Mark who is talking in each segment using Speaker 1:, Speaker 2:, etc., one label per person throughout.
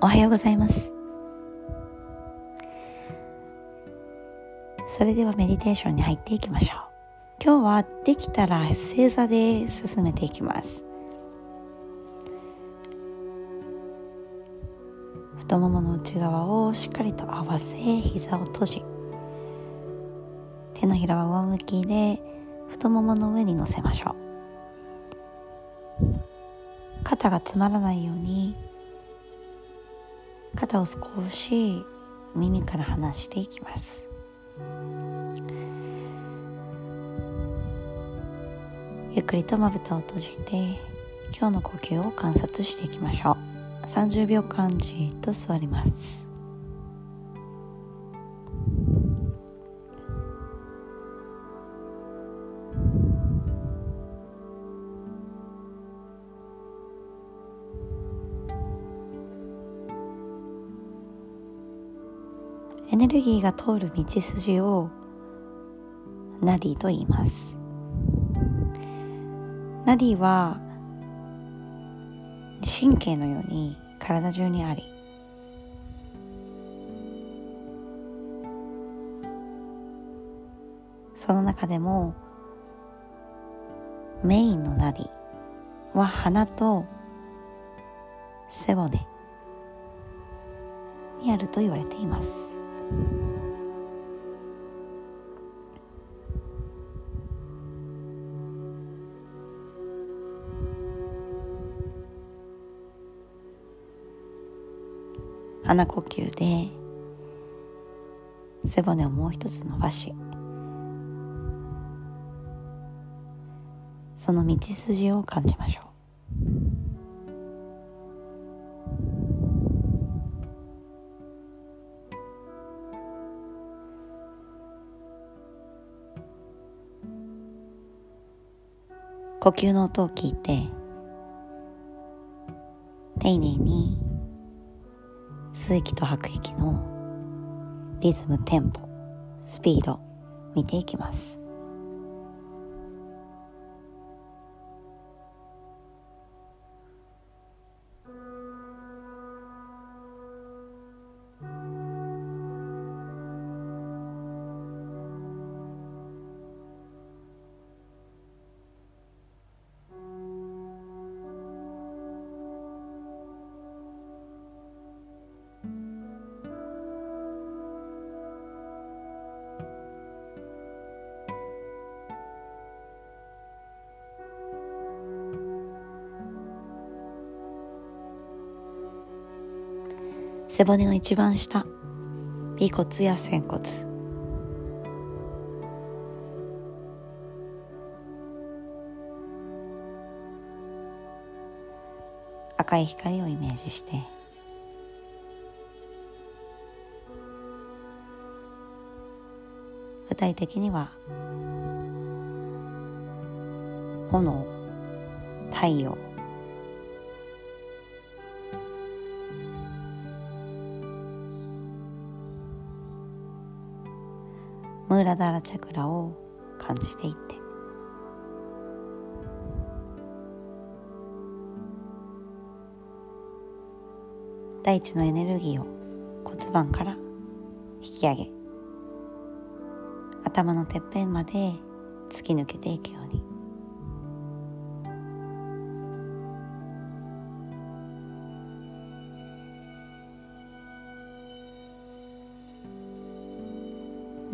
Speaker 1: おはようございます。それではメディテーションに入っていきましょう。今日はできたら正座で進めていきます。太ももの内側をしっかりと合わせ膝を閉じ手のひらは上向きで太ももの上に乗せましょう。肩が詰まらないように肩を少し耳から離していきます。ゆっくりとまぶたを閉じて今日の呼吸を観察していきましょう。30秒間じっと座ります。エネルギーが通る道筋をナディと言います。ナディは神経のように体中にありその中でもメインのナディは鼻と背骨にあると言われています。鼻呼吸で背骨をもう一つ伸ばしその道筋を感じましょう。呼吸の音を聞いて丁寧に吸う息と吐く息のリズムテンポスピード見ていきます。背骨の一番下。尾骨や仙骨。赤い光をイメージして。具体的には炎太陽。ムーラダラチャクラを感じていって。大地のエネルギーを骨盤から引き上げ頭のてっぺんまで突き抜けていくように。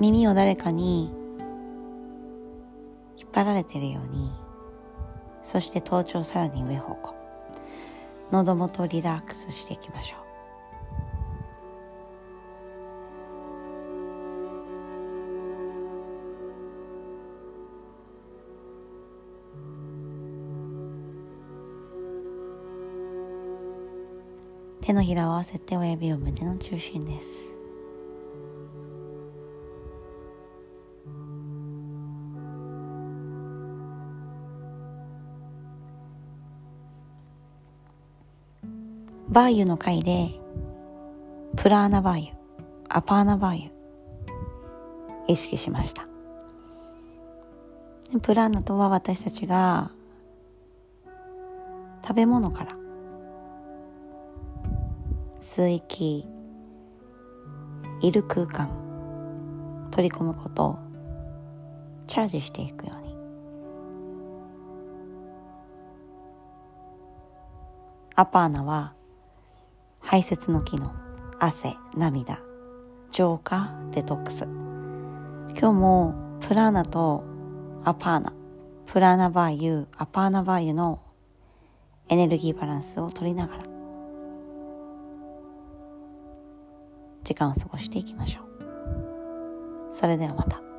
Speaker 1: 耳を誰かに引っ張られてるようにそして頭頂さらに上方向喉元リラックスしていきましょう。手のひらを合わせて親指を胸の中心です。バーユの回でプラーナバーユアパーナバーユ意識しました。プラーナとは私たちが食べ物から吸う息いる空間取り込むことをチャージしていくように。アパーナは排泄の機能汗涙浄化デトックス。今日もプラーナとアパーナ。プラーナバーユアパーナバーユのエネルギーバランスを取りながら時間を過ごしていきましょう。それではまた。